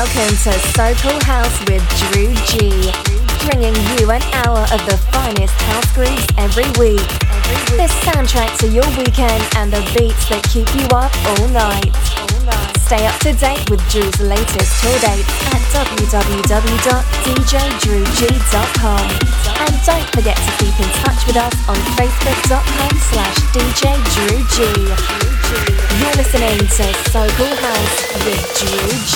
Welcome to So Cool House with Drew G, bringing you an hour of the finest house grooves every week. The soundtrack to your weekend and the beats that keep you up all night. Stay up to date with Drew's latest tour dates at www.djdrewg.com. And don't forget to keep in touch with us on facebook.com slash djdrewg. You're listening to So Cool House with Drew G.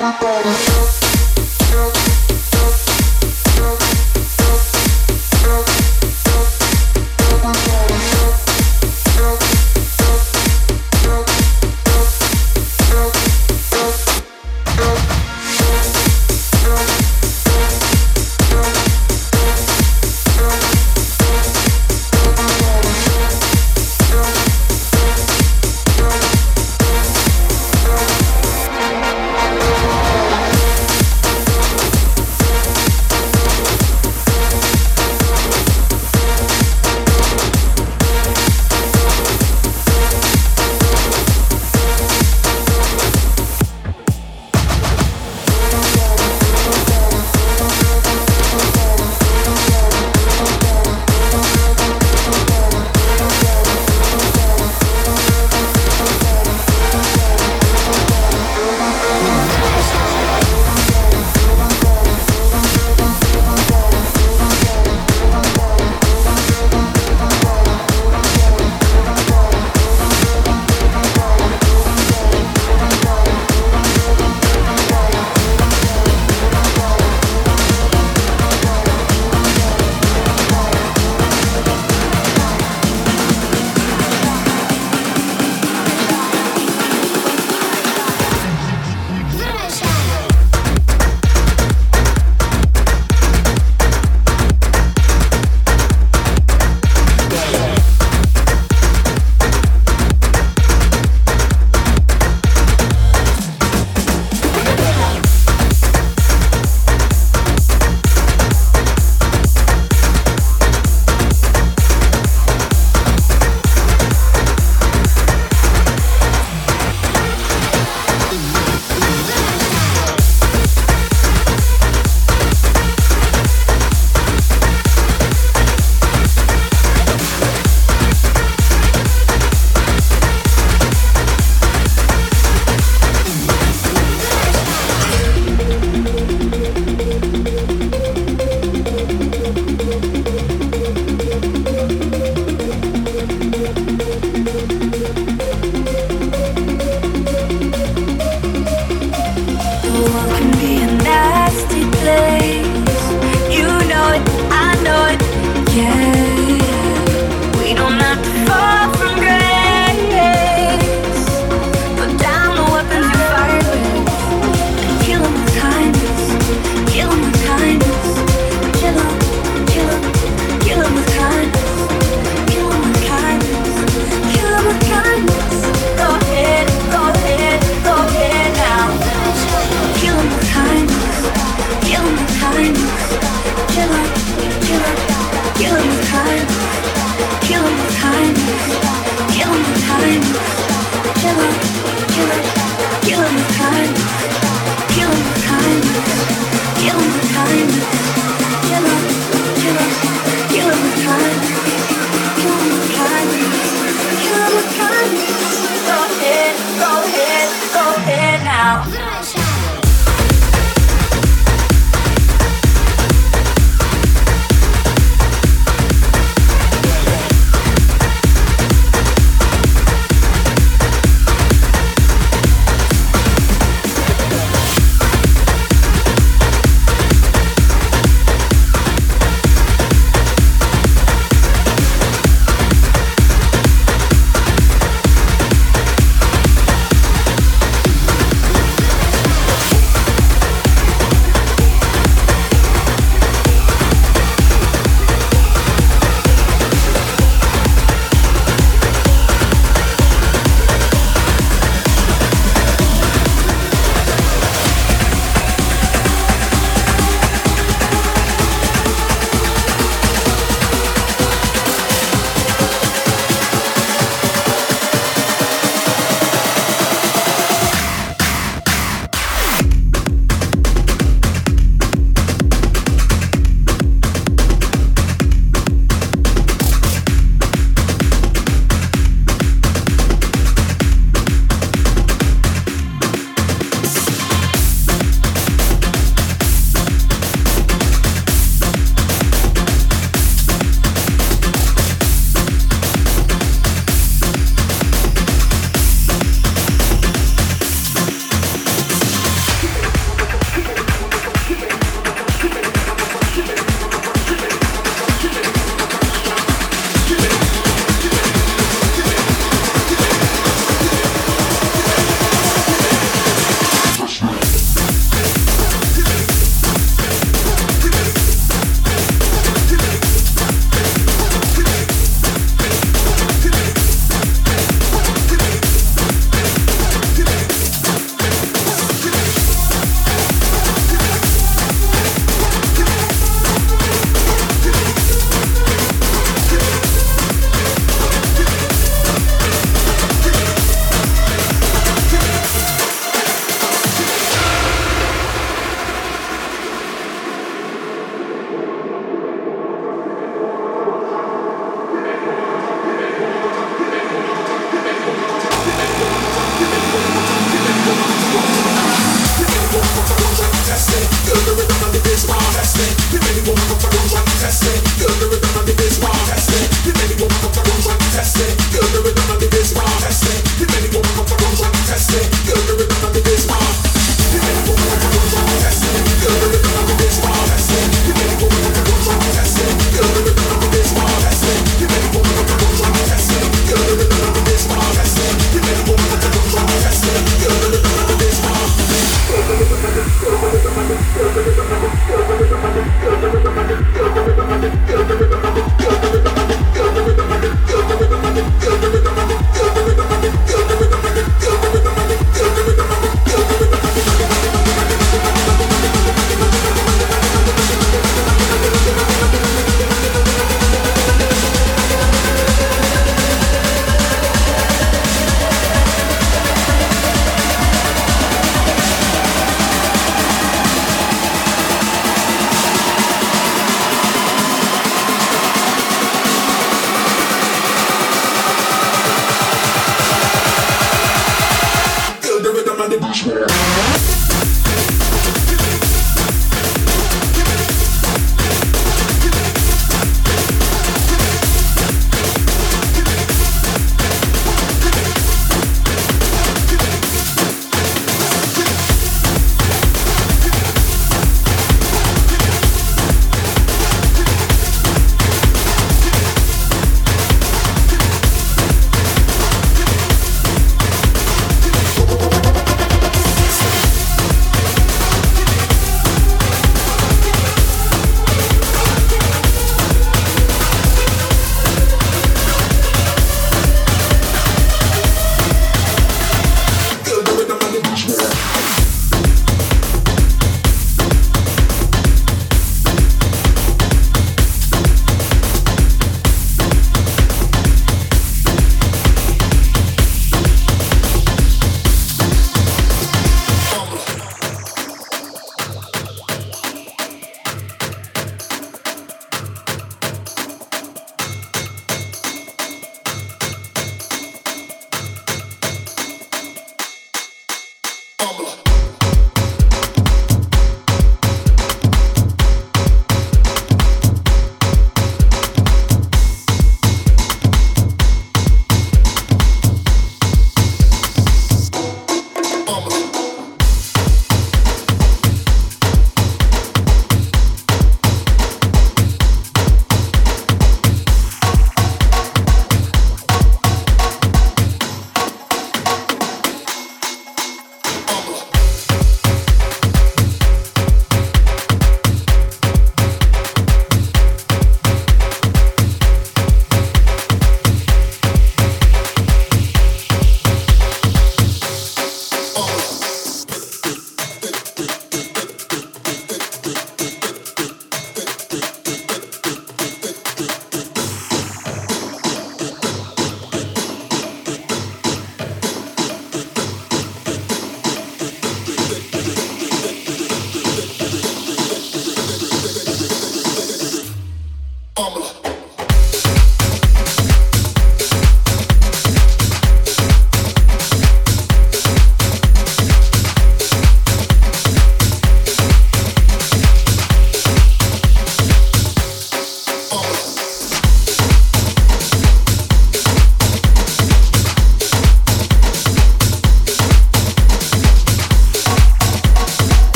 Tá Música